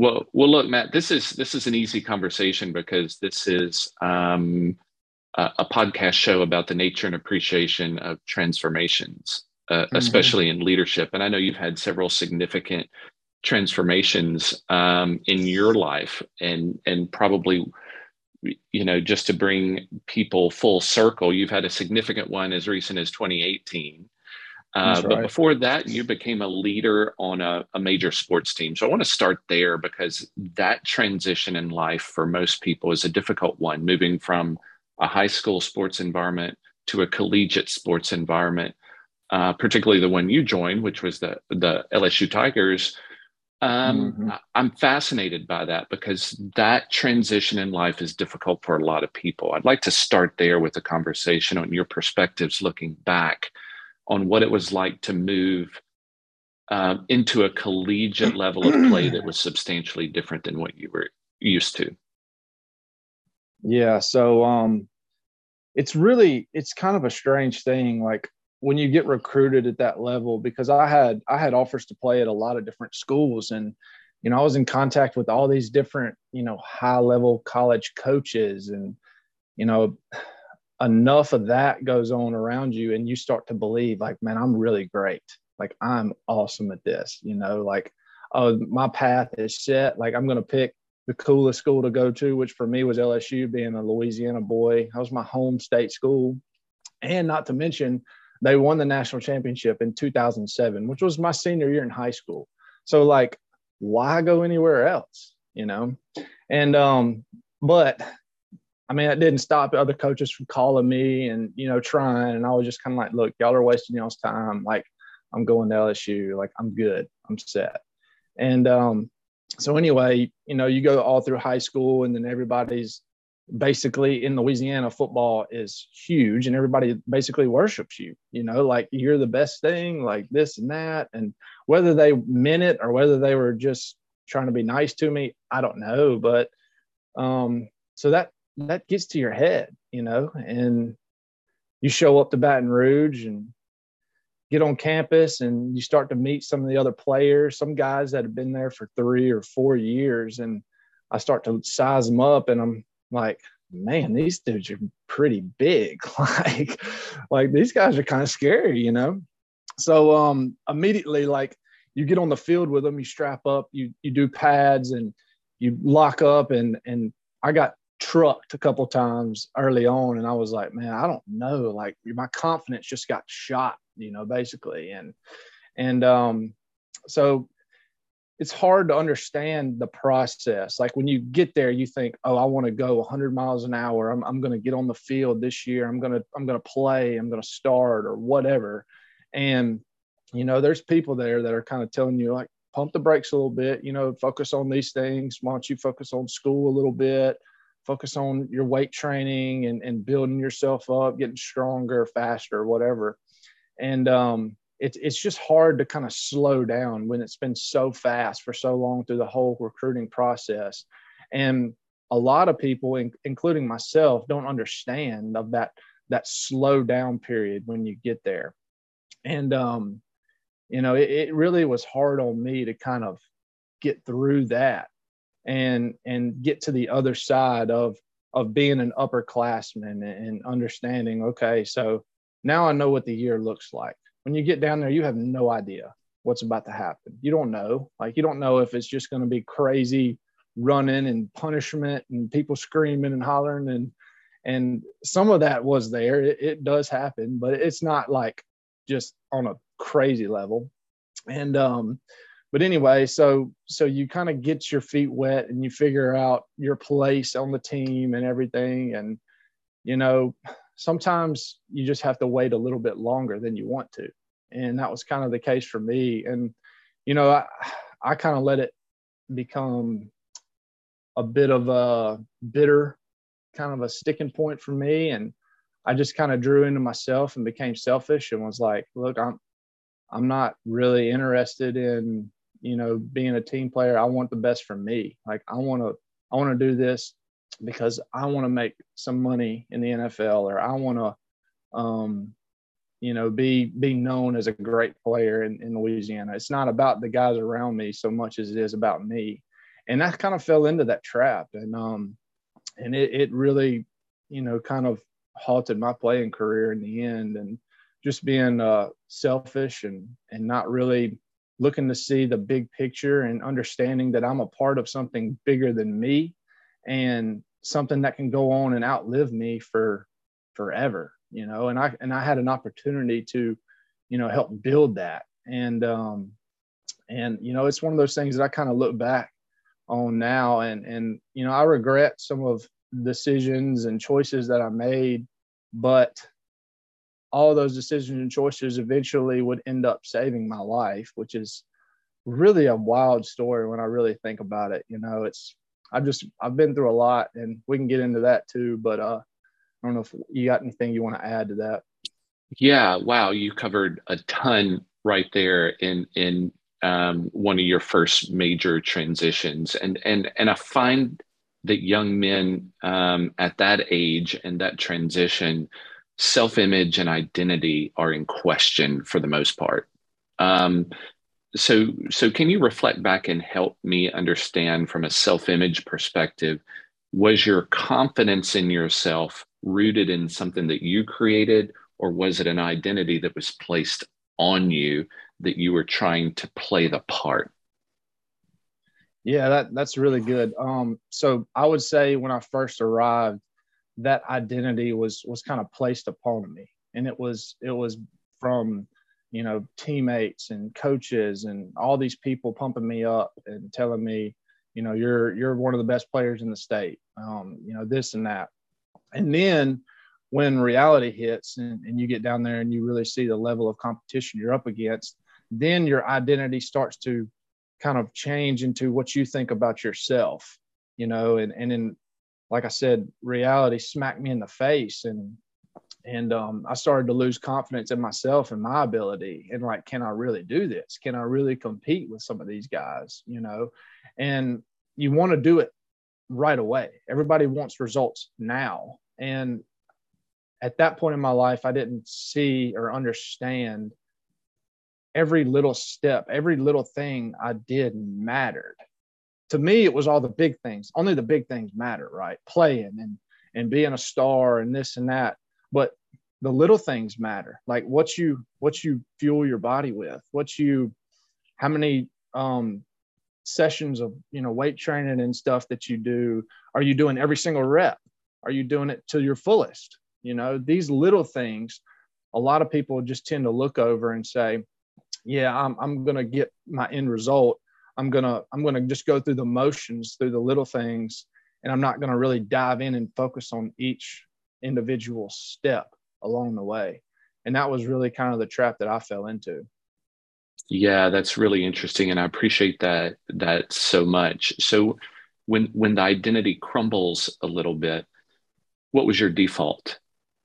Well, well, look, Matt. This is this is an easy conversation because this is um, a, a, podcast show about the nature and appreciation of transformations, uh, mm-hmm. especially in leadership. And I know you've had several significant transformations um, in your life, and and probably, you know, just to bring people full circle, you've had a significant one as recent as 2018. Uh, but before that, you became a leader on a, a, major sports team. So I want to start there because that transition in life for most people is a difficult one, moving from a high school sports environment to a collegiate sports environment, uh, particularly the one you joined, which was the the LSU Tigers. Um, mm-hmm. I'm fascinated by that because that transition in life is difficult for a lot of people. I'd like to start there with a conversation on your perspectives looking back on what it was like to move um, into a collegiate level of play that was substantially different than what you were used to. Yeah, so um, it's really it's kind of a strange thing, like when you get recruited at that level, because I had I had offers to play at a lot of different schools, and you know I was in contact with all these different you know high level college coaches, and you know enough of that goes on around you and you start to believe like man i'm really great. Like i'm awesome at this you know like oh my path is set. Like i'm going to pick the coolest school to go to which for me was lsu being a louisiana boy. That was my home state school. And not to mention they won the national championship in 2007 which was my senior year in high school. So like why go anywhere else you know? And um but I mean, it didn't stop other coaches from calling me and, you know, trying. And I was just kind of like, look, y'all are wasting y'all's time. Like, I'm going to LSU. Like, I'm good. I'm set. And um, so, anyway, you know, you go all through high school and then everybody's basically in Louisiana, football is huge and everybody basically worships you, you know, like you're the best thing, like this and that. And whether they meant it or whether they were just trying to be nice to me, I don't know. But um, so that that gets to your head, you know, and you show up to Baton Rouge and get on campus and you start to meet some of the other players, some guys that have been there for three or four years. And I start to size them up and I'm like, man, these dudes are pretty big. like, like these guys are kind of scary, you know? So um immediately like you get on the field with them, you strap up, you you do pads and you lock up and and I got trucked a couple times early on and i was like man i don't know like my confidence just got shot you know basically and and um so it's hard to understand the process. Like when you get there you think oh i want to go 100 miles an hour. I'm, I'm going to get on the field this year. I'm going to i'm going to play. I'm going to start or whatever. And you know there's people there that are kind of telling you like pump the brakes a little bit you know focus on these things. Why don't you focus on school a little bit focus on your weight training and, and building yourself up, getting stronger, faster, whatever. And um, it's it's just hard to kind of slow down when it's been so fast for so long through the whole recruiting process. And a lot of people, in, including myself, don't understand of that that slow down period when you get there. And um, you know, it, it really was hard on me to kind of get through that and and get to the other side of of being an upperclassman and understanding okay so now i know what the year looks like. When you get down there you have no idea what's about to happen. You don't know. Like you don't know if it's just going to be crazy running and punishment and people screaming and hollering and and some of that was there. It, it does happen but it's not like just on a crazy level. And um but anyway, so so you kind of get your feet wet and you figure out your place on the team and everything. And you know, sometimes you just have to wait a little bit longer than you want to. And that was kind of the case for me. And you know, I I kind of let it become a bit of a bitter kind of a sticking point for me and I just kind of drew into myself and became selfish and was like, look, I'm I'm not really interested in you know, being a team player, I want the best for me. Like I want to, I want to do this because I want to make some money in the NFL, or I want to, um, you know, be be known as a great player in, in Louisiana. It's not about the guys around me so much as it is about me. and I kind of fell into that trap, and um, and it, it really, you know, kind of halted my playing career in the end, and just being uh, selfish and and not really looking to see the big picture and understanding that I'm a part of something bigger than me and something that can go on and outlive me for forever you know? And i and i had an opportunity to you know help build that. And um and you know it's one of those things that i kind of look back on now and and you know i regret some of decisions and choices that i made but all those decisions and choices eventually would end up saving my life which is really a wild story when i really think about it you know it's i've just i've been through a lot and we can get into that too but uh I don't know if you got anything you want to add to that. Yeah, wow, you covered a ton right there in in um, one of your first major transitions, and and and I find that young men um, at that age and that transition, self-image and identity are in question for the most part. Um, so so can you reflect back and help me understand from a self-image perspective? Was your confidence in yourself rooted in something that you created, or was it an identity that was placed on you that you were trying to play the part? Yeah, that that's really good. Um, so I would say when I first arrived, that identity was was kind of placed upon me, and it was it was from you know teammates and coaches and all these people pumping me up and telling me, you know, you're you're one of the best players in the state. Um, you know this and that, and then when reality hits and, and you get down there and you really see the level of competition you're up against, then your identity starts to kind of change into what you think about yourself, you know, and, and then, like I said, reality smacked me in the face and, and um, I started to lose confidence in myself and my ability. And like, can I really do this? Can I really compete with some of these guys? You know, and you want to do it right away. Everybody wants results now. And at that point in my life, I didn't see or understand every little step, every little thing I did mattered. To me, it was all the big things. Only the big things matter, right? Playing and and being a star and this and that. But the little things matter, like what you what you fuel your body with, what you how many um sessions of you know weight training and stuff that you do are you doing every single rep are you doing it to your fullest you know these little things a lot of people just tend to look over and say yeah i'm, I'm to get my end result i'm to i'm to just go through the motions through the little things and i'm not to really dive in and focus on each individual step along the way and that was really kind of the trap that i fell into yeah, that's really interesting, and I appreciate that that so much. So, when when the identity crumbles a little bit, what was your default?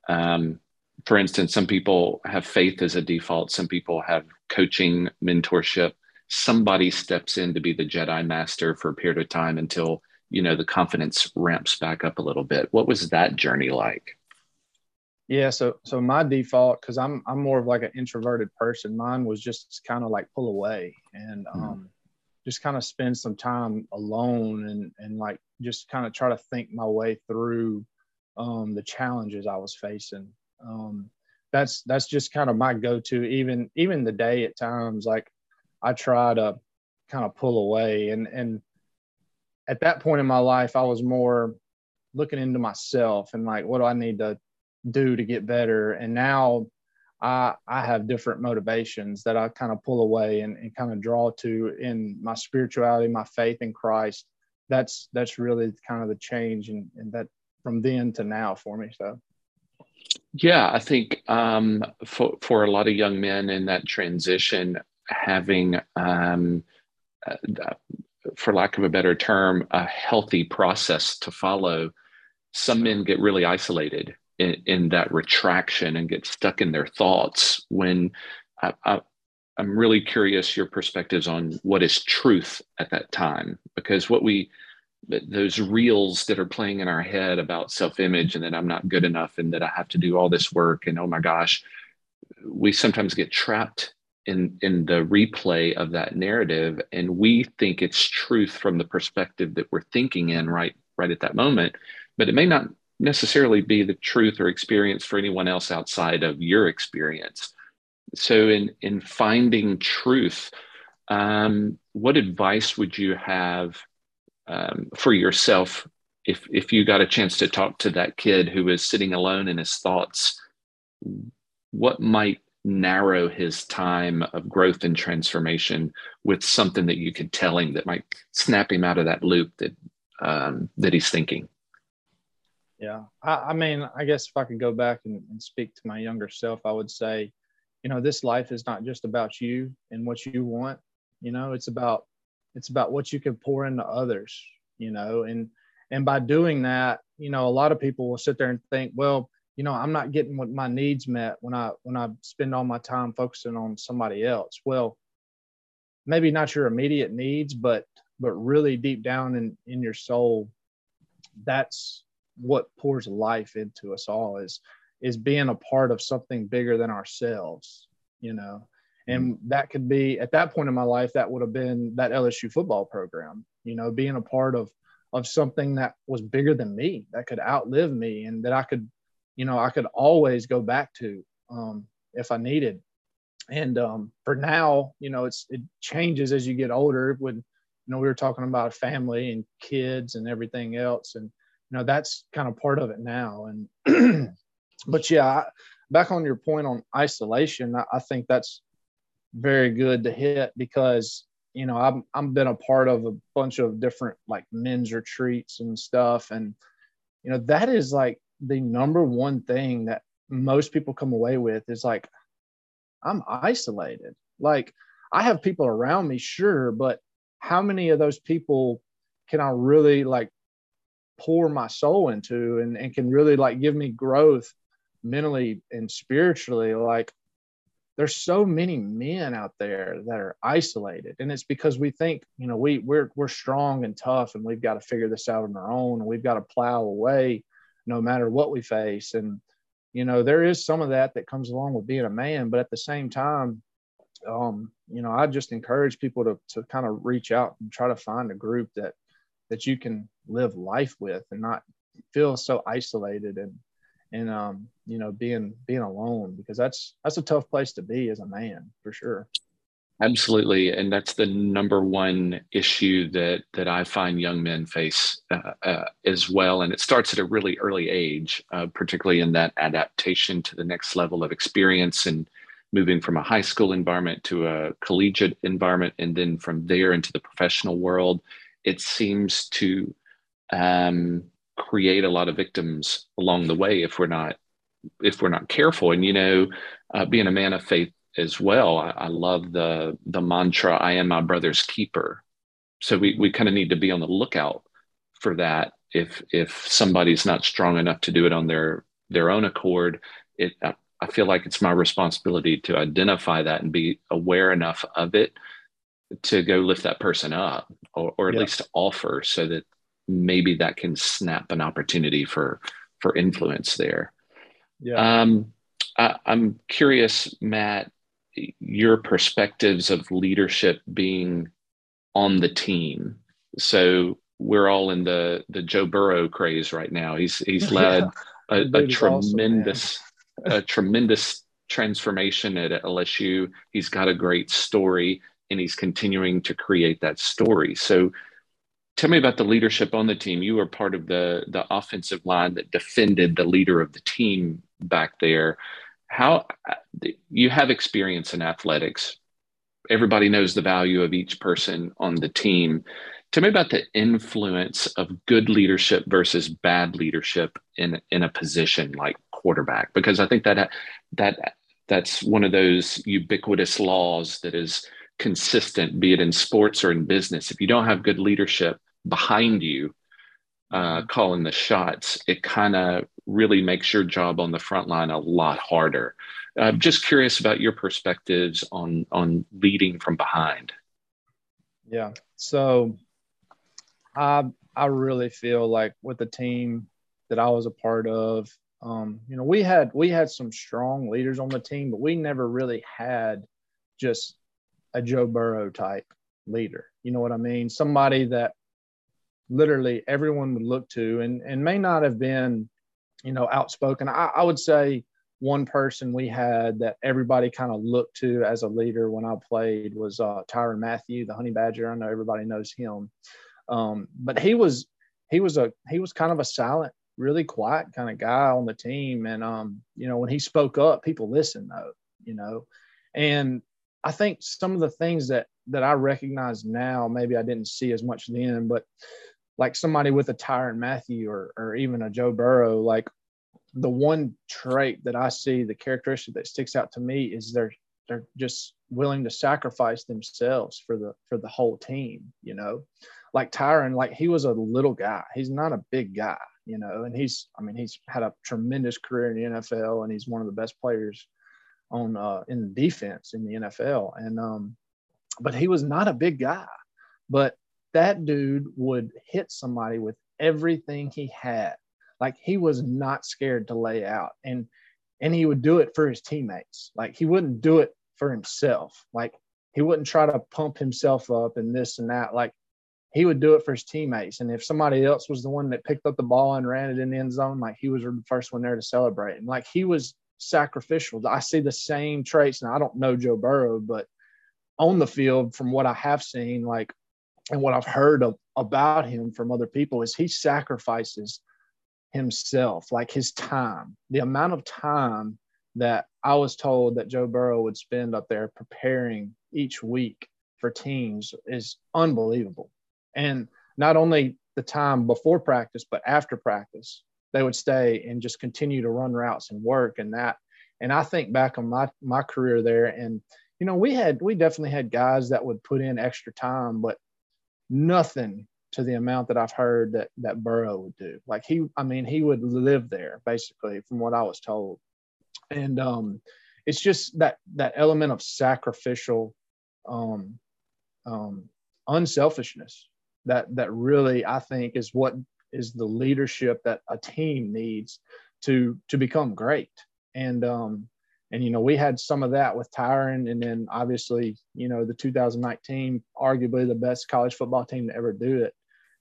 Um, for instance, some people have faith as a default. Some people have coaching, mentorship. Somebody steps in to be the Jedi master for a period of time until you know the confidence ramps back up a little bit. What was that journey like? Yeah, so so my default because I'm I'm more of like an introverted person. Mine was just kind of like pull away and mm-hmm. um, just kind of spend some time alone and and like just kind of try to think my way through um, the challenges I was facing. Um, that's that's just kind of my go-to. Even even the day at times, like I try to kind of pull away and and at that point in my life, I was more looking into myself and like what do I need to do to get better. And now I I have different motivations that I kind of pull away and, and kind of draw to in my spirituality, my faith in Christ. That's that's really kind of the change and, and that from then to now for me. So yeah, I think um, for for a lot of young men in that transition, having um, uh, for lack of a better term, a healthy process to follow. Some men get really isolated in, in that retraction and get stuck in their thoughts when I, I, I'm really curious your perspectives on what is truth at that time because what we those reels that are playing in our head about self-image and that I'm not good enough and that I have to do all this work and oh my gosh we sometimes get trapped in in the replay of that narrative and we think it's truth from the perspective that we're thinking in right right at that moment but it may not necessarily be the truth or experience for anyone else outside of your experience. So in in finding truth um, what advice would you have um, for yourself if if you got a chance to talk to that kid who is sitting alone in his thoughts? What might narrow his time of growth and transformation with something that you could tell him that might snap him out of that loop that um, that he's thinking. Yeah, I, I, mean, I guess if I could go back and, and speak to my younger self, I would say, you know, this life is not just about you and what you want. You know, it's about it's about what you can pour into others. You know, and and by doing that, you know, a lot of people will sit there and think, well, you know i'm not getting what my needs met when i when i spend all my time focusing on somebody else well maybe not your immediate needs but but really deep down in in your soul that's what pours life into us all is is being a part of something bigger than ourselves you know and mm-hmm. that could be at that point in my life that would have been that lsu football program you know being a part of of something that was bigger than me that could outlive me and that i could you know I could always go back to um, if I needed. And um, for now, you know, it's it changes as you get older. When you know we were talking about family and kids and everything else, and you know that's kind of part of it now. And but yeah, back on your point on isolation, I, I think that's very good to hit because you know I've I've been a part of a bunch of different like men's retreats and stuff, and you know that is like the number one thing that most people come away with is like, I'm isolated. Like, I have people around me, sure, but how many of those people can I really like pour my soul into and, and can really like give me growth mentally and spiritually? Like, there's so many men out there that are isolated and it's because we think you know we we're we're strong and tough and we've got to figure this out on our own and we've got to plow away no matter what we face. And, you know, there is some of that that comes along with being a man, but at the same time, um, you know, I just encourage people to, to kind of reach out and try to find a group that, that you can live life with and not feel so isolated and, and, um, you know, being, being alone because that's, that's a tough place to be as a man for sure. Absolutely, and that's the number one issue that that I find young men face uh, uh, as well. And it starts at a really early age, uh, particularly in that adaptation to the next level of experience and moving from a high school environment to a collegiate environment, and then from there into the professional world. It seems to um, create a lot of victims along the way if we're not if we're not careful. And you know, uh, being a man of faith as well. I, I love the the mantra, I am my brother's keeper. So we, we kind of need to be on the lookout for that. If if somebody's not strong enough to do it on their their own accord, it I feel like it's my responsibility to identify that and be aware enough of it to go lift that person up or, or at yeah. least offer so that maybe that can snap an opportunity for for influence there. Yeah. Um, I, am curious, Matt, your perspectives of leadership being on the team. So we're all in the the Joe Burrow craze right now. He's he's led yeah. a, a tremendous awesome, a tremendous transformation at LSU. He's got a great story and he's continuing to create that story. So tell me about the leadership on the team. You were part of the the offensive line that defended the leader of the team back there how you have experience in athletics. Everybody knows the value of each person on the team. Tell me about the influence of good leadership versus bad leadership in in a position like quarterback because i think that that that's one of those ubiquitous laws that is consistent be it in sports or in business. If you don't have good leadership behind you uh, calling the shots it kind of really makes your job on the front line a lot harder. I'm just curious about your perspectives on on leading from behind. Yeah. So I I really feel like with the team that I was a part of, um, you know, we had we had some strong leaders on the team, but we never really had just a Joe Burrow type leader. You know what I mean? Somebody that literally everyone would look to and, and may not have been, you know, outspoken. I, I would say one person we had that everybody kind of looked to as a leader when I played was uh, Tyrann Mathieu, the Honey Badger. I know everybody knows him, um, but he was he was a he was kind of a silent, really quiet kind of guy on the team. And um, you know, when he spoke up, people listened though. You know, and I think some of the things that that I recognize now, maybe I didn't see as much then, but like somebody with a Tyrann Mathieu or or even a Joe Burrow, like the one trait that I see, the characteristic that sticks out to me is they're they're just willing to sacrifice themselves for the for the whole team, you know. Like Tyrann, like he was a little guy. He's not a big guy, you know, and he's I mean, he's had a tremendous career in the NFL and he's one of the best players on uh in defense in the NFL. And um but he was not a big guy. But that dude would hit somebody with everything he had. Like he was not scared to lay out and and he would do it for his teammates. Like he wouldn't do it for himself. Like he wouldn't try to pump himself up and this and that. Like he would do it for his teammates. And if somebody else was the one that picked up the ball and ran it in the end zone like he was the first one there to celebrate and like he was sacrificial. I see the same traits and i don't know joe burrow but on the field from what i have seen like and what i've heard of, about him from other people is he sacrifices himself, like his time, the amount of time that I was told that Joe Burrow would spend up there preparing each week for teams is unbelievable. And not only the time before practice, but after practice, they would stay and just continue to run routes and work and that. And I think back on my my career there, and you know, we had we definitely had guys that would put in extra time, but nothing to the amount that I've heard that that Burrow would do. Like he, I mean, he would live there basically, from what I was told. And um, it's just that that element of sacrificial, um, um, unselfishness that that really I think is what is the leadership that a team needs to to become great. And um, and you know we had some of that with Tyrann, and then obviously you know the 2019, arguably the best college football team to ever do it,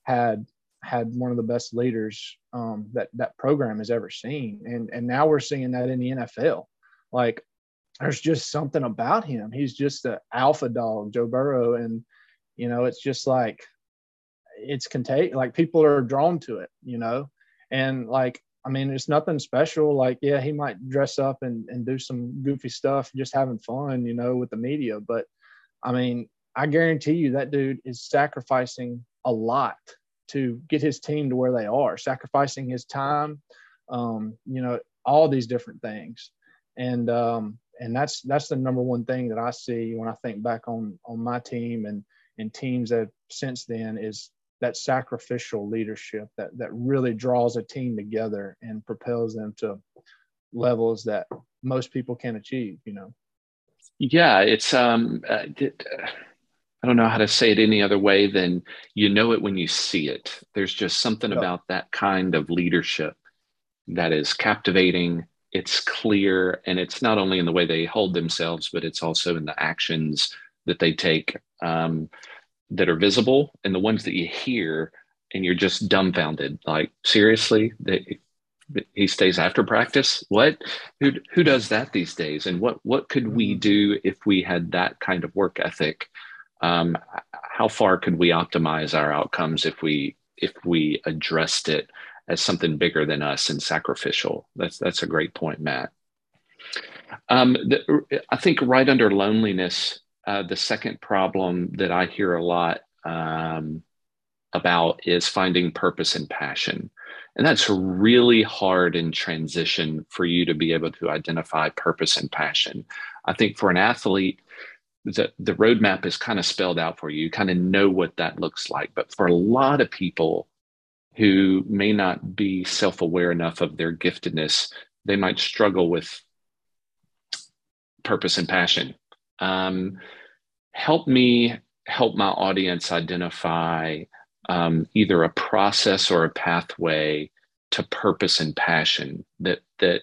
had had one of the best leaders um, that that program has ever seen, and and now we're seeing that in the NFL. Like, there's just something about him. He's just an alpha dog, Joe Burrow, and you know, it's just like it's contagious. Like people are drawn to it, you know, and like I mean, it's nothing special. Like, yeah, he might dress up and, and do some goofy stuff, just having fun, you know, with the media. But I mean, I guarantee you that dude is sacrificing a lot to get his team to where they are, sacrificing his time, um, you know, all these different things. And um, and that's that's the number one thing that I see when I think back on on my team and and teams that since then is that sacrificial leadership that that really draws a team together and propels them to levels that most people can achieve. You know. Yeah, it's um. Uh, I don't know how to say it any other way than you know it when you see it. There's just something yep. about that kind of leadership that is captivating. It's clear, and it's not only in the way they hold themselves, but it's also in the actions that they take um, that are visible and the ones that you hear, and you're just dumbfounded. Like seriously, they, he stays after practice. What? Who who does that these days? And what what could we mm-hmm. do if we had that kind of work ethic? um, how far could we optimize our outcomes if we if we addressed it as something bigger than us and sacrificial? That's that's a great point, Matt. Um, the, I think right under loneliness, uh, the second problem that I hear a lot um, about is finding purpose and passion. And that's really hard in transition for you to be able to identify purpose and passion. I think for an athlete, the, the roadmap is kind of spelled out for you. You kind of know what that looks like. But for a lot of people who may not be self aware enough of their giftedness, they might struggle with purpose and passion. Um, help me help my audience identify um, either a process or a pathway to purpose and passion that that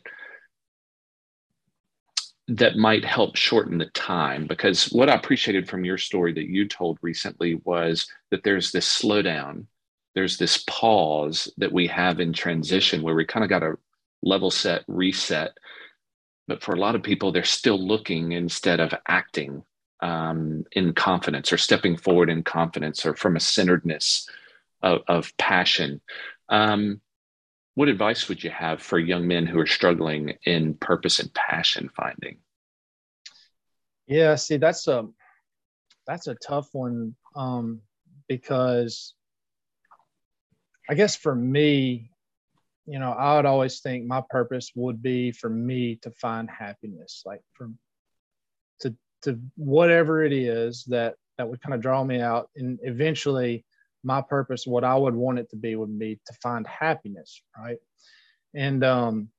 that might help shorten the time. Because what i appreciated from your story that you told recently was that there's this slowdown there's this pause that we have in transition where we kind of got to level set reset but for a lot of people they're still looking instead of acting um, in confidence or stepping forward in confidence or from a centeredness of, of passion um, what advice would you have for young men who are struggling in purpose and passion finding? Yeah, see, that's a that's a tough one um, because I guess for me, you know, I would always think my purpose would be for me to find happiness, like from to to whatever it is that that would kind of draw me out, and eventually my purpose, what I would want it to be, would be to find happiness, right? And um,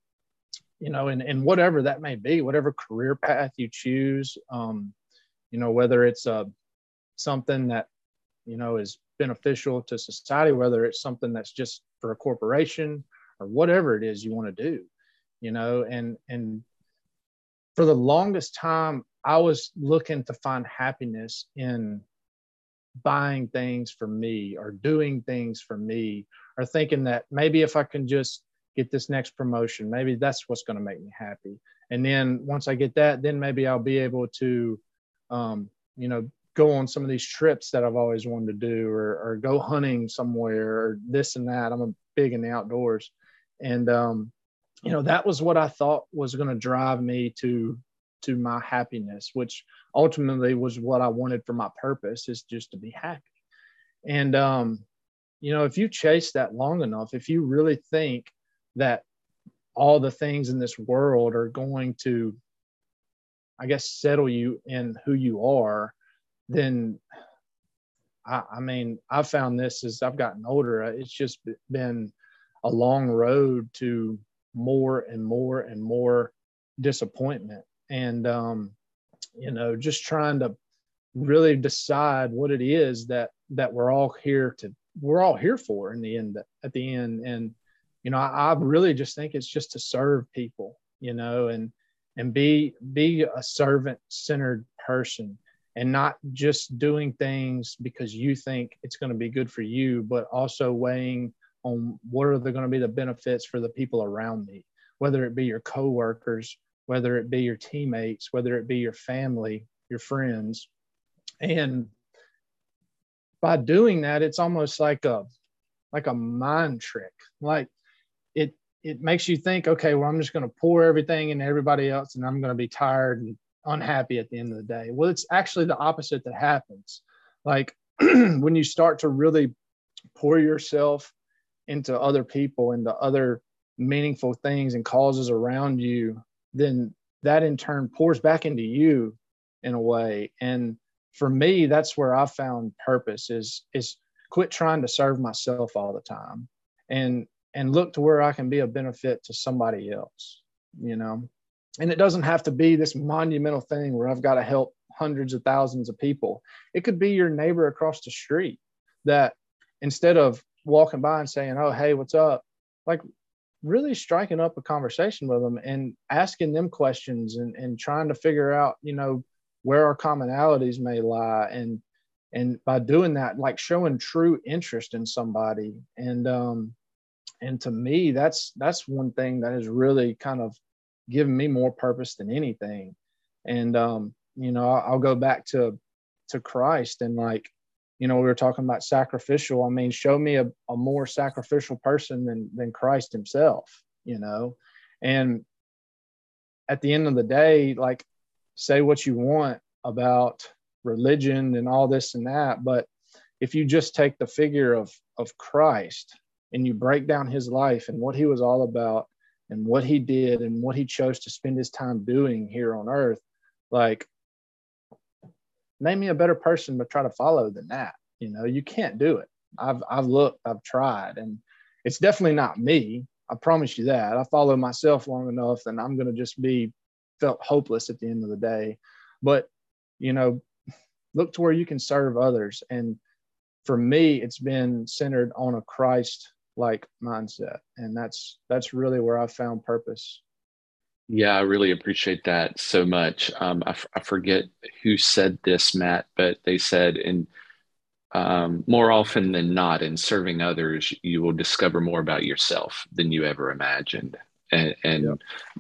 you know, and and whatever that may be, whatever career path you choose, um, you know, whether it's a uh, something that you know is beneficial to society, whether it's something that's just for a corporation or whatever it is you want to do, you know, and and for the longest time, I was looking to find happiness in buying things for me or doing things for me or thinking that maybe if I can just get this next promotion, maybe that's what's going to make me happy. And then once I get that, then maybe I'll be able to, um, you know, go on some of these trips that I've always wanted to do or, or go hunting somewhere or this and that. I'm a big in the outdoors. And, um, you know, that was what I thought was going to drive me to to my happiness, which ultimately was what I wanted for my purpose is just to be happy. And, um, you know, if you chase that long enough, if you really think that all the things in this world are going to, I guess, settle you in who you are, then I, I mean, I've found this as I've gotten older, it's just been a long road to more and more and more disappointment. And um, you know just trying to really decide what it is that that we're all here to we're all here for in the end at the end. And you know I, I really just think it's just to serve people you know and and be be a servant centered person and not just doing things because you think it's going to be good for you but also weighing on what are the going to be the benefits for the people around me whether it be your coworkers whether it be your teammates, whether it be your family, your friends. And by doing that, it's almost like a like a mind trick. Like it it makes you think, okay, well, I'm just going to pour everything into everybody else and I'm going to be tired and unhappy at the end of the day. Well, it's actually the opposite that happens. Like when you start to really pour yourself into other people, into other meaningful things and causes around you, then that in turn pours back into you in a way. And for me that's where i found purpose is is quit trying to serve myself all the time and and look to where i can be a benefit to somebody else you know? And it doesn't have to be this monumental thing where i've got to help hundreds of thousands of people. It could be your neighbor across the street that instead of walking by and saying oh hey what's up like really striking up a conversation with them and asking them questions and, and trying to figure out, you know, where our commonalities may lie. And, and by doing that, like showing true interest in somebody. And, um, and to me, that's, that's one thing that has really kind of given me more purpose than anything. And, um, you know, I'll, go back to, to Christ and like, you know, we were talking about sacrificial. I mean, show me a, a more sacrificial person than than Christ himself, you know. And at the end of the day, like say what you want about religion and all this and that, but if you just take the figure of of Christ and you break down his life and what he was all about and what he did and what he chose to spend his time doing here on earth, like name me a better person to try to follow than that. You know, you can't do it. I've I've looked, I've tried, and it's definitely not me. I promise you that. I follow myself long enough, and I'm to just be felt hopeless at the end of the day. But you know, look to where you can serve others. And for me, it's been centered on a Christ like mindset, and that's that's really where I found purpose Yeah, I really appreciate that so much. Um, I, f- I forget who said this, Matt, but they said in um, more often than not, in serving others, you will discover more about yourself than you ever imagined. And, and yep.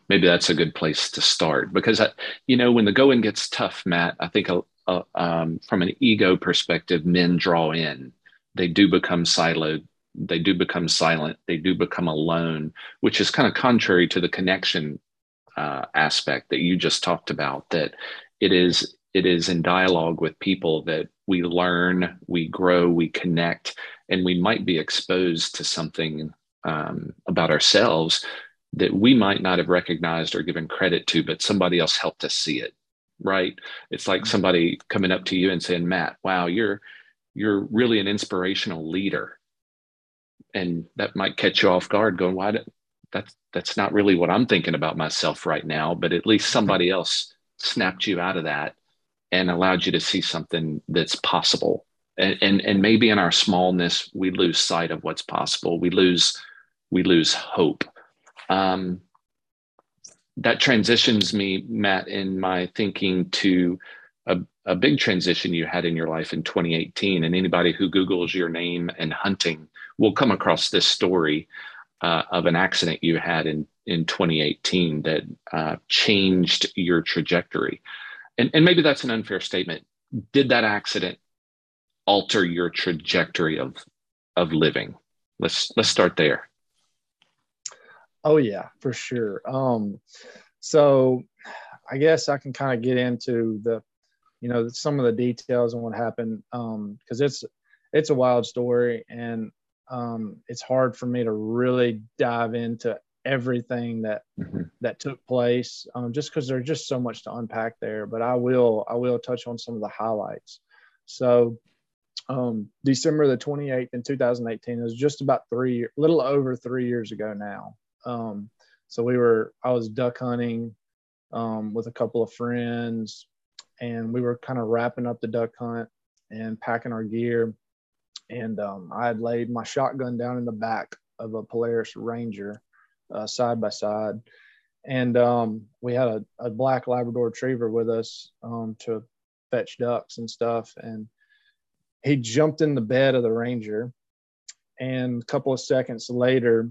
maybe that's a good place to start because, I, you know, when the going gets tough, Matt, I think uh, um, from an ego perspective, men draw in. They do become siloed. They do become silent. They do become alone, which is kind of contrary to the connection uh, aspect that you just talked about. That it is it is in dialogue with people that we learn, we grow, we connect, and we might be exposed to something um, about ourselves that we might not have recognized or given credit to, but somebody else helped us see it right? It's like mm-hmm. somebody coming up to you and saying, Matt, wow, you're you're really an inspirational leader. And that might catch you off guard, going, why did, that's that's not really what I'm thinking about myself right now, but at least somebody else snapped you out of that and allowed you to see something that's possible. And, and and maybe in our smallness, we lose sight of what's possible. We lose we lose hope. Um, that transitions me, Matt, in my thinking to a, a big transition you had in your life in 2018. And anybody who Googles your name and hunting will come across this story uh, of an accident you had in, in 2018 that uh, changed your trajectory. And, and maybe that's an unfair statement. Did that accident alter your trajectory of, of living? Let's, let's start there. Oh yeah, for sure. Um, so I guess I can kind of get into the, you know, some of the details and what happened um because it's it's a wild story and um, it's hard for me to really dive into everything that mm-hmm. that took place um, just because there's just so much to unpack there. But I will I will touch on some of the highlights. So um, December the 28th in 2018 it was just about three, little over three years ago now. Um, so we were, I was duck hunting um, with a couple of friends, and we were kind of wrapping up the duck hunt and packing our gear. And um, I had laid my shotgun down in the back of a Polaris Ranger uh, side by side. And um, we had a, a, black Labrador retriever with us um, to fetch ducks and stuff. And he jumped in the bed of the Ranger. And a couple of seconds later,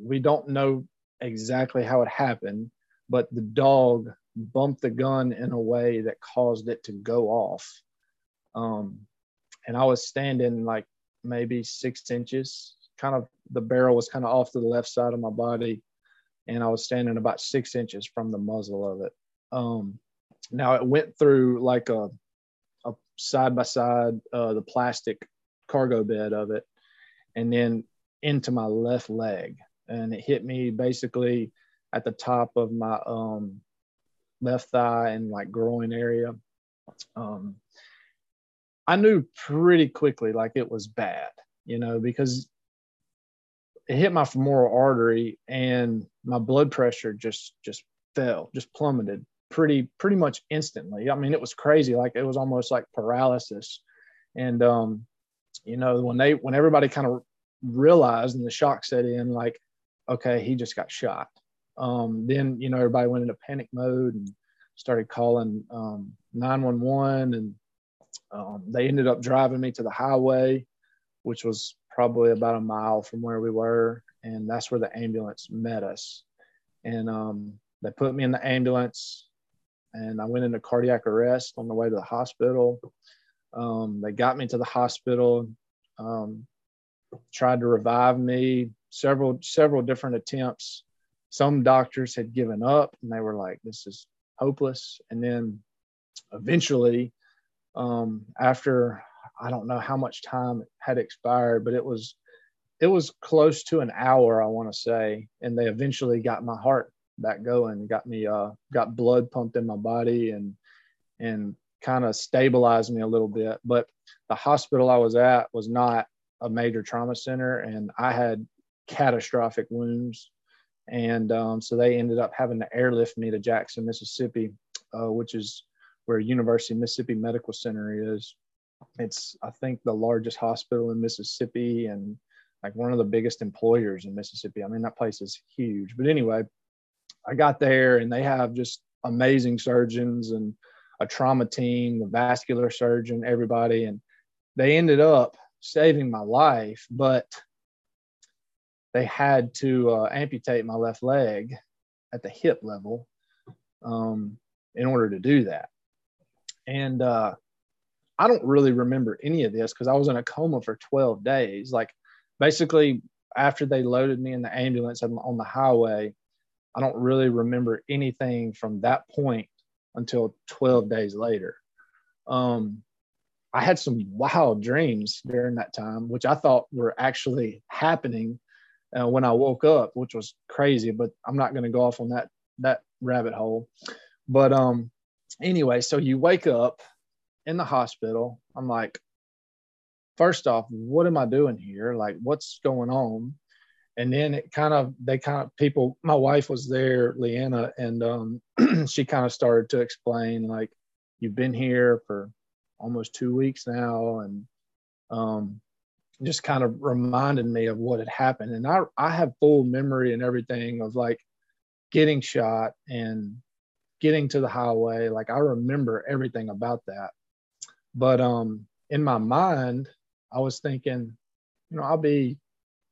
we don't know exactly how it happened, but the dog bumped the gun in a way that caused it to go off. Um, and I was standing like maybe six inches, kind of the barrel was kind of off to the left side of my body. And I was standing about six inches from the muzzle of it. Um, now it went through like a, a side by side, the plastic cargo bed of it, and then into my left leg and it hit me basically at the top of my um, left thigh and like groin area. Um, I knew pretty quickly like it was bad, you know, because it hit my femoral artery and my blood pressure just just fell, just plummeted pretty pretty much instantly. I mean, it was crazy, like it was almost like paralysis. And um, you know, when they when everybody kind of realized and the shock set in, like okay, he just got shot. Um, then, you know, everybody went into panic mode and started calling um, 911 and um, they ended up driving me to the highway, which was probably about a mile from where we were. And that's where the ambulance met us. And um, they put me in the ambulance and I went into cardiac arrest on the way to the hospital. Um, they got me to the hospital, um, tried to revive me, several several different attempts. Some doctors had given up and they were like, "This is hopeless." And then eventually, um, after I don't know how much time had expired, but it was it was close to an hour, I want to say, and they eventually got my heart back going, got me uh, got blood pumped in my body, and and kind of stabilized me a little bit. But the hospital I was at was not a major trauma center, and I had catastrophic wounds. And um, so they ended up having to airlift me to Jackson, Mississippi, uh, which is where University of Mississippi Medical Center is. It's, I think, the largest hospital in Mississippi and like one of the biggest employers in Mississippi. I mean, that place is huge. But anyway, I got there and they have just amazing surgeons and a trauma team, the vascular surgeon, everybody. And they ended up saving my life, but they had to uh, amputate my left leg at the hip level um, in order to do that. And uh, I don't really remember any of this because I was in a coma for 12 days. Like basically, after they loaded me in the ambulance on the highway, I don't really remember anything from that point until 12 days later. Um, I had some wild dreams during that time, which I thought were actually happening uh, when I woke up, which was crazy. But I'm not going to go off on that that rabbit hole. But um, anyway, so you wake up in the hospital. I'm like, first off, what am I doing here? Like, what's going on? And then it kind of, they kind of, people, my wife was there, Leanna, and um, she kind of started to explain, like, you've been here for almost two weeks now. And um, just kind of reminded me of what had happened. And I, I have full memory and everything of like getting shot and getting to the highway. Like, I remember everything about that. But um, in my mind, I was thinking, you know, I'll be,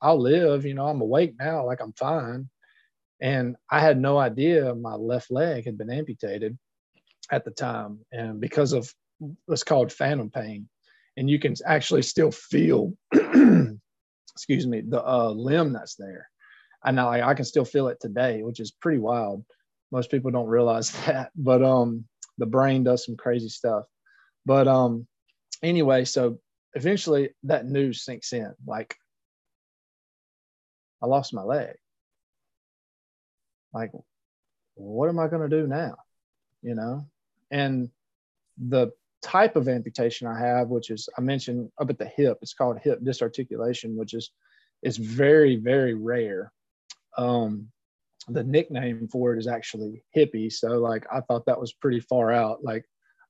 I'll live, you know, I'm awake now, like I'm fine. And I had no idea my left leg had been amputated at the time. And because of what's called phantom pain, and you can actually still feel, excuse me, the uh, limb that's there. And I, I can still feel it today, which is pretty wild. Most people don't realize that, but um, the brain does some crazy stuff. But um, anyway, so eventually that news sinks in. Like, I lost my leg. Like, what am I going to do now? You know, and the type of amputation I have, which is I mentioned up at the hip, it's called hip disarticulation, which is is very very rare. Um, the nickname for it is actually hippie. So like I thought that was pretty far out. Like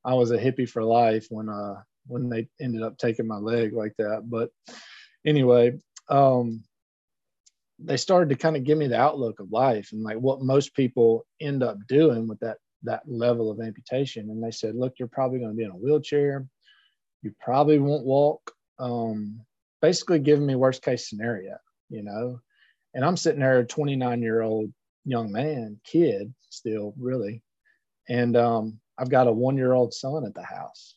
I was a hippie for life when uh when they ended up taking my leg like that. But anyway, um they started to kind of give me the outlook of life and like what most people end up doing with that that level of amputation. And they said, look, you're probably going to be in a wheelchair. You probably won't walk. Um, basically giving me worst case scenario, you know. And I'm sitting there, a 29 year old young man, kid, still really, and um, I've got a one year old son at the house.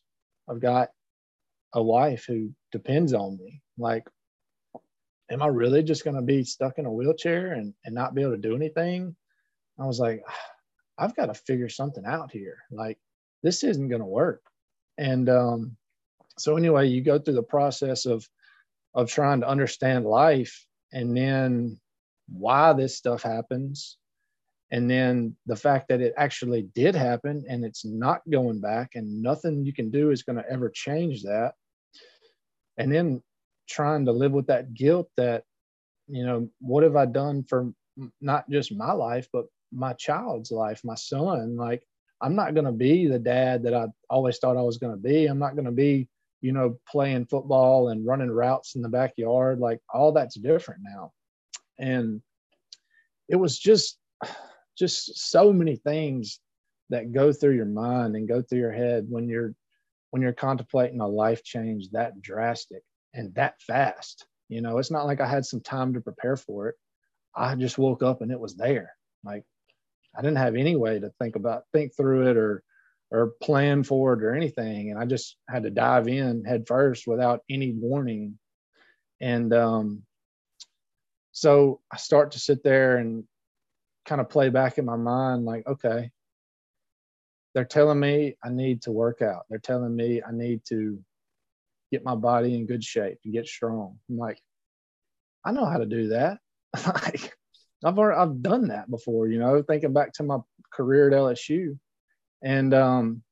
I've got a wife who depends on me. Like, am I really just going to be stuck in a wheelchair and, and not be able to do anything? I was like, I've got to figure something out here. Like, this isn't going to work. And um, so, anyway, you go through the process of of trying to understand life and then why this stuff happens. And then the fact that it actually did happen and it's not going back and nothing you can do is going to ever change that. And then trying to live with that guilt that you know what have i done for not just my life but my child's life my son? Like i'm not going to be the dad that i always thought i was going to be. I'm not going to be you know playing football and running routes in the backyard. Like all that's different now and it was just just so many things that go through your mind and go through your head when you're when you're contemplating a life change that drastic and that fast. You know it's not like i had some time to prepare for it. I just woke up and it was there. Like i didn't have any way to think about think through it or or plan for it or anything. And i just had to dive in head first without any warning. And um so i start to sit there and kind of play back in my mind like, okay, they're telling me I need to work out. They're telling me I need to get my body in good shape and get strong. I'm like, I know how to do that. like, I've already, I've done that before, you know, thinking back to my career at LSU. And um,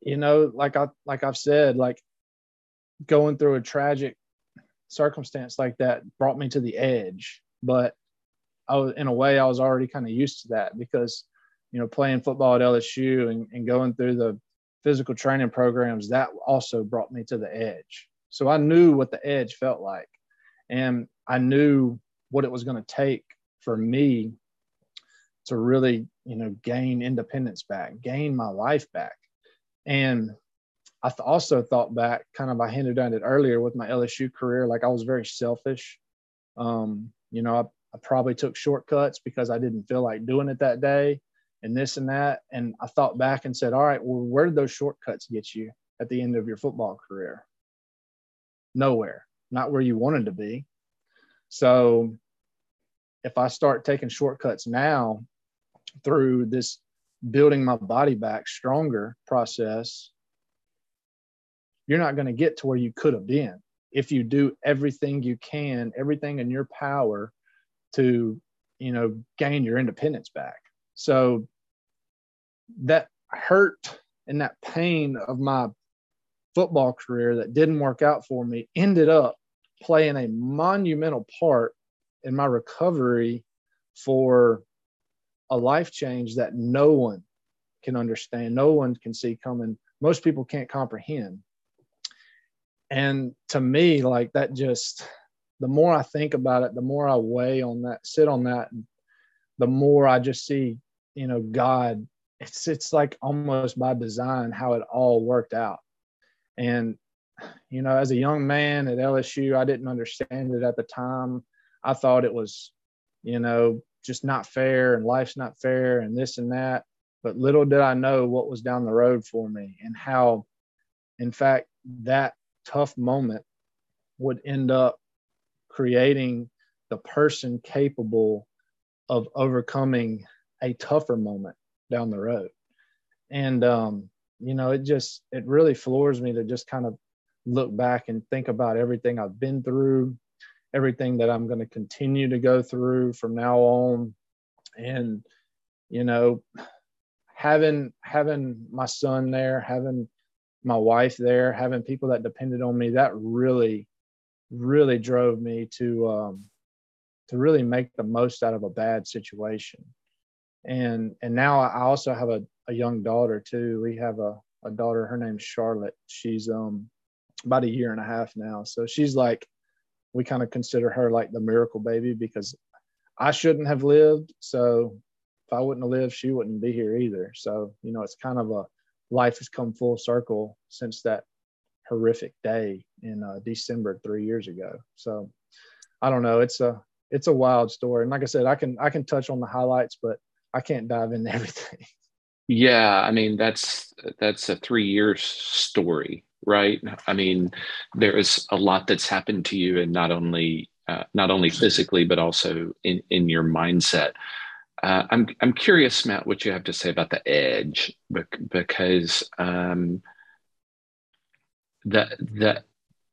you know, like I like I've said, like going through a tragic circumstance like that brought me to the edge. But I was in a way I was already kind of used to that because you know playing football at LSU and, and going through the physical training programs that also brought me to the edge. So I knew what the edge felt like, and I knew what it was going to take for me to really you know gain independence back gain my life back and i th- also thought back kind of i hinted at it earlier with my lsu career like i was very selfish. Um, you know I, I probably took shortcuts because i didn't feel like doing it that day and this and that. And i thought back and said all right well where did those shortcuts get you at the end of your football career? Nowhere. Not where you wanted to be. So if I start taking shortcuts now through this building my body back stronger process, you're not going to get to where you could have been if you do everything you can, everything in your power to, you know, gain your independence back. So that hurt and that pain of my football career that didn't work out for me ended up playing a monumental part in my recovery for a life change that no one can understand, no one can see coming. Most people can't comprehend. And to me, like that just the more I think about it, the more I weigh on that, sit on that, the more I just see, you know, God, it's it's like almost by design how it all worked out. And you know, as a young man at LSU, I didn't understand it at the time. I thought it was, you know, just not fair and life's not fair and this and that. But little did I know what was down the road for me and how, in fact, that tough moment would end up creating the person capable of overcoming a tougher moment down the road. And, um, you know, it just, it really floors me to just kind of look back and think about everything I've been through, everything that I'm going to continue to go through from now on. And, you know, having having my son there, having my wife there, having people that depended on me, that really, really drove me to um, to really make the most out of a bad situation. And and now I also have a, a young daughter too. We have a, a daughter, her name's Charlotte. She's um about a year and a half now. So she's like, we kind of consider her like the miracle baby because I shouldn't have lived. So if I wouldn't have lived, she wouldn't be here either. So, you know, it's kind of a life has come full circle since that horrific day in uh, December three years ago. So I don't know. It's a, it's a wild story. And like I said, I can, I can touch on the highlights, but I can't dive into everything. Yeah. I mean, that's, that's a three years story right? I mean, there is a lot that's happened to you, and not only uh, not only physically, but also in in your mindset. Uh, I'm I'm curious, Matt, what you have to say about the edge, because um, the the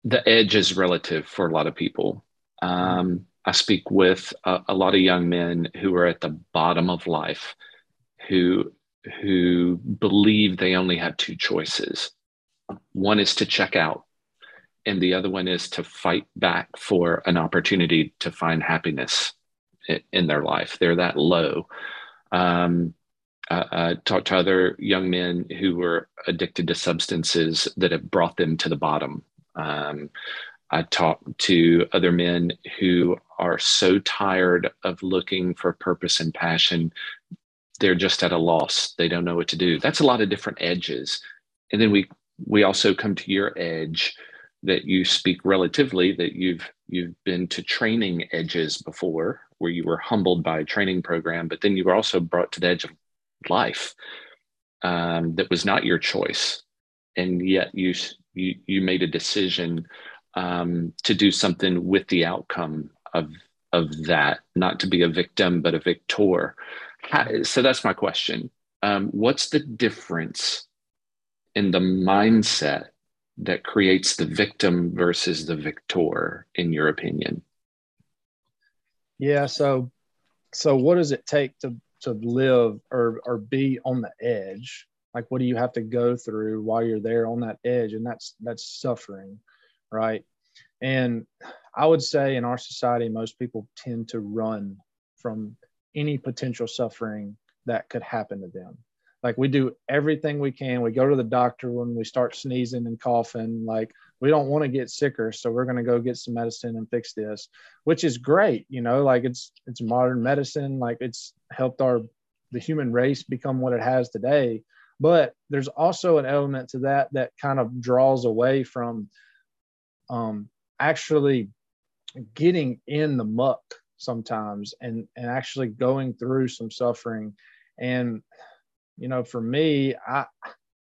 the edge is relative for a lot of people. Um, I speak with a, a, lot of young men who are at the bottom of life, who who believe they only have two choices, one is to check out, and the other one is to fight back for an opportunity to find happiness in their life. They're that low. Um, uh, uh, talk to other young men who were addicted to substances that have brought them to the bottom. Um, I talk to other men who are so tired of looking for purpose and passion, they're just at a loss. They don't know what to do. That's a lot of different edges. And then we we also come to your edge that you speak relatively that you've you've been to training edges before where you were humbled by a training program but then you were also brought to the edge of life um, that was not your choice. And yet you you, you made a decision um, to do something with the outcome of of that not to be a victim but a victor. So that's my question. Um, what's the difference in the mindset that creates the victim versus the victor in your opinion yeah so so what does it take to to live or or be on the edge? Like what do you have to go through while you're there on that edge? And that's that's suffering right? And i would say in our society most people tend to run from any potential suffering that could happen to them like we do everything we can. We go to the doctor when we start sneezing and coughing. Like we don't want to get sicker so we're going to go get some medicine and fix this which is great you know like it's it's modern medicine. Like it's helped our the human race become what it has today. But there's also an element to that that kind of draws away from um, actually getting in the muck sometimes and and actually going through some suffering. And you know for me i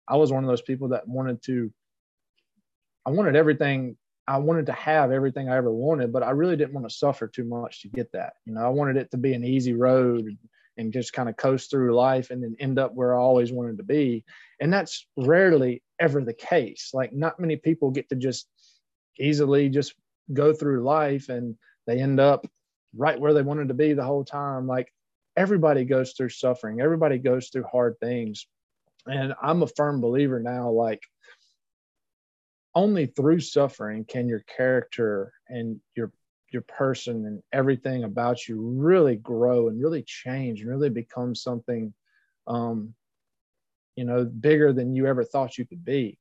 i was one of those people that wanted to i wanted everything i wanted to have everything i ever wanted but i really didn't want to suffer too much to get that. You know i wanted it to be an easy road and just kind of coast through life and then end up where i always wanted to be. And that's rarely ever the case. Like not many people get to just easily just go through life and they end up right where they wanted to be the whole time. Like everybody goes through suffering, everybody goes through hard things. And I'm a firm believer now, like only through suffering can your character and your your person and everything about you really grow and really change and really become something um you know bigger than you ever thought you could be.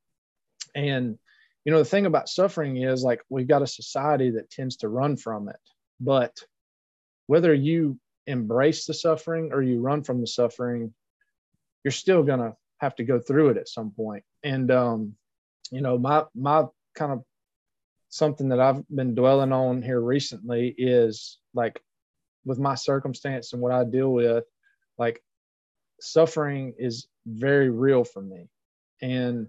And you know the thing about suffering is like we've got a society that tends to run from it. But whether you embrace the suffering or you run from the suffering you're still going to have to go through it at some point. and um you know my my kind of something that i've been dwelling on here recently is like with my circumstance and what i deal with like suffering is very real for me and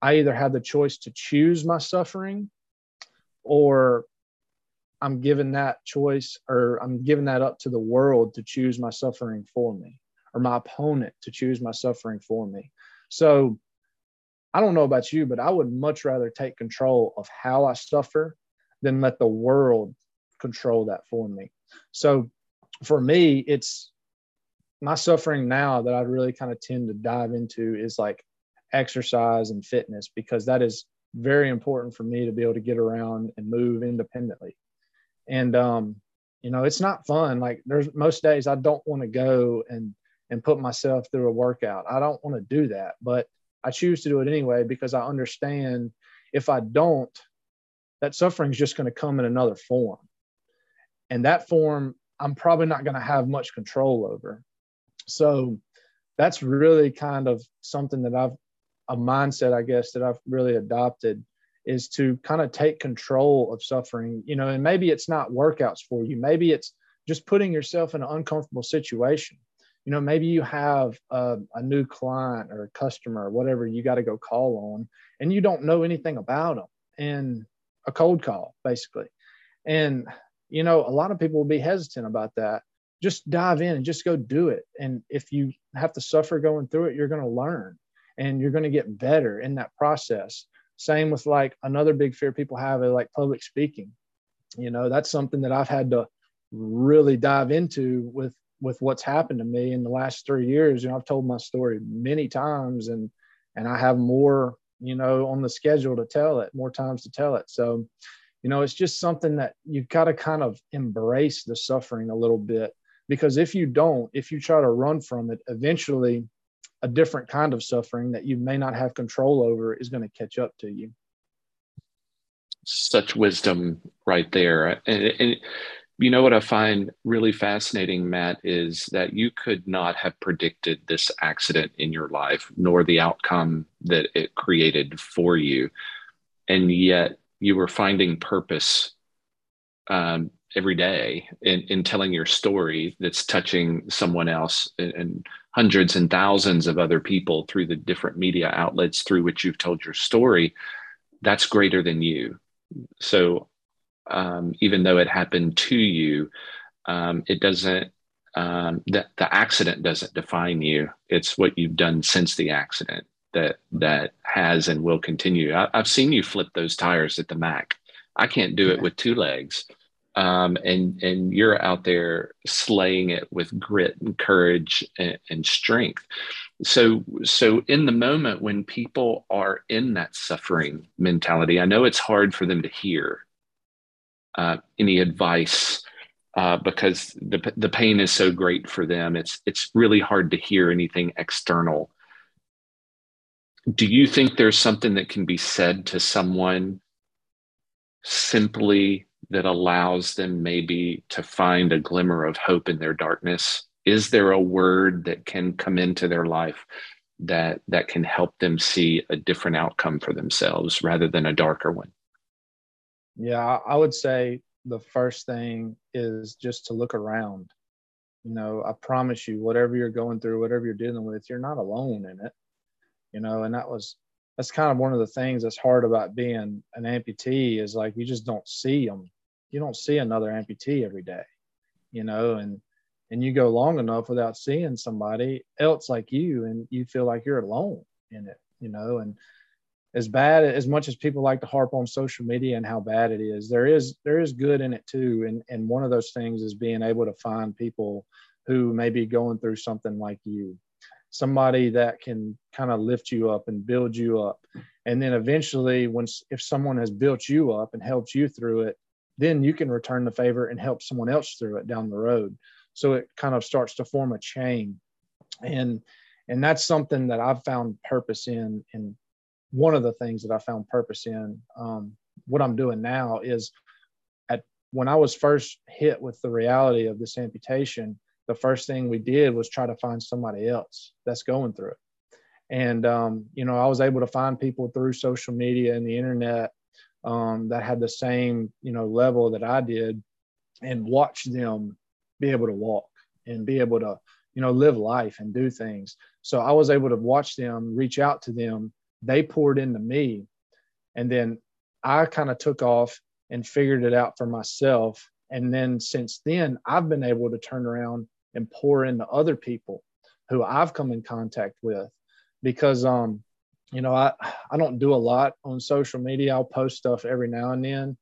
I either have the choice to choose my suffering or I'm giving that choice or I'm giving that up to the world to choose my suffering for me or my opponent to choose my suffering for me. So I don't know about you, but I would much rather take control of how I suffer than let the world control that for me. So for me, it's my suffering now that I really kind of tend to dive into is like exercise and fitness because that is very important for me to be able to get around and move independently. And um, you know, it's not fun. Like there's most days I don't want to go and and put myself through a workout. I don't want to do that, but I choose to do it anyway because I understand if I don't, that suffering is just going to come in another form. And that form I'm probably not going to have much control over. So that's really kind of something that I've a mindset, I guess, that I've really adopted is to kind of take control of suffering, you know, and maybe it's not workouts for you. Maybe it's just putting yourself in an uncomfortable situation. You know, maybe you have a, a new client or a customer or whatever you got to go call on, and you don't know anything about them, and a cold call, basically. And, you know, a lot of people will be hesitant about that. Just dive in and just go do it. And if you have to suffer going through it, you're going to learn and you're going to get better in that process. Same with like another big fear people have is like public speaking. You know, that's something that I've had to really dive into with with what's happened to me in the last three years. You know, I've told my story many times and and I have more, you know, on the schedule to tell it, more times to tell it. So, you know, it's just something that you've got to kind of embrace the suffering a little bit because if you don't, if you try to run from it, eventually a different kind of suffering that you may not have control over is going to catch up to you. Such wisdom right there. And, and, you know what I find really fascinating, Matt, is that you could not have predicted this accident in your life, nor the outcome that it created for you. And yet you were finding purpose um, every day in, in telling your story that's touching someone else and, and, hundreds and thousands of other people through the different media outlets through which you've told your story that's greater than you. So um, even though it happened to you um, it doesn't um, the, the accident doesn't define you. It's what you've done since the accident that that has and will continue. I, have seen you flip those tires at the mac. I can't do it with two legs um, and and you're out there slaying it with grit and courage and, and, strength. So so in the moment when people are in that suffering mentality, I know it's hard for them to hear uh, any advice uh, because the the pain is so great for them. It's it's really hard to hear anything external. Do you think there's something that can be said to someone simply that allows them maybe to find a glimmer of hope in their darkness? Is there a word that can come into their life that that can help them see a different outcome for themselves rather than a darker one? Yeah i would say the first thing is just to look around. You know i promise you whatever you're going through whatever you're dealing with you're not alone in it. You know and that was that's kind of one of the things that's hard about being an amputee is like you just don't see them you don't see another amputee every day you know and and you go long enough without seeing somebody else like you and you feel like you're alone in it you know and as bad as much as people like to harp on social media and how bad it is there is there is good in it too. And and one of those things is being able to find people who may be going through something like you somebody that can kind of lift you up and build you up. And then eventually once if someone has built you up and helped you through it then you can return the favor and help someone else through it down the road. So it kind of starts to form a chain. And and that's something that i've found purpose in and one of the things that i found purpose in um, what i'm doing now is at when i was first hit with the reality of this amputation the first thing we did was try to find somebody else that's going through it. And um, you know i was able to find people through social media and the internet um, that had the same you know level that i did and watch them be able to walk and be able to you know live life and do things. So i was able to watch them reach out to them. They poured into me. And then i kind of took off and figured it out for myself. And then since then i've been able to turn around and pour into other people who i've come in contact with because um you know i i don't do a lot on social media i'll post stuff every now and then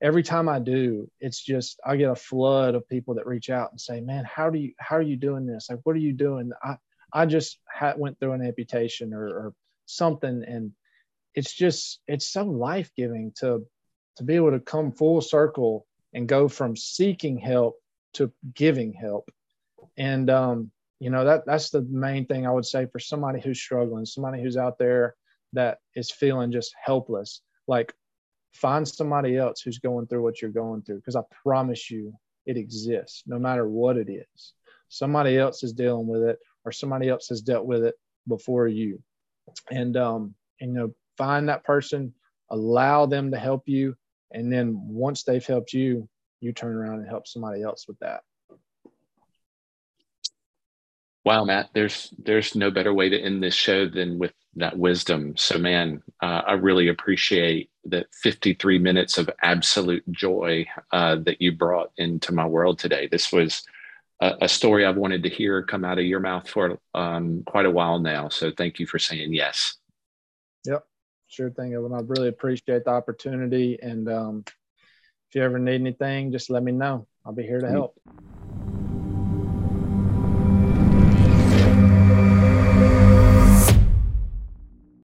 every time I do, it's just I get a flood of people that reach out and say, "Man, how do you how are you doing this? Like, what are you doing?" I I just went through an amputation or, or something, and it's just it's so life giving to to be able to come full circle and go from seeking help to giving help, and um, you know that that's the main thing I would say for somebody who's struggling, somebody who's out there that is feeling just helpless. Like find somebody else who's going through what you're going through because i promise you it exists no matter what it is somebody else is dealing with it or somebody else has dealt with it before you and um and, you know find that person allow them to help you and then once they've helped you you turn around and help somebody else with that wow matt there's there's no better way to end this show than with that wisdom. So, man, uh, I really appreciate the 53 minutes of absolute joy uh, that you brought into my world today. This was a, a, story I've wanted to hear come out of your mouth for um, quite a while now. So, thank you for saying yes. Yep, sure thing, Evan. I really appreciate the opportunity. And um, if you ever need anything, just let me know. I'll be here to mm. help.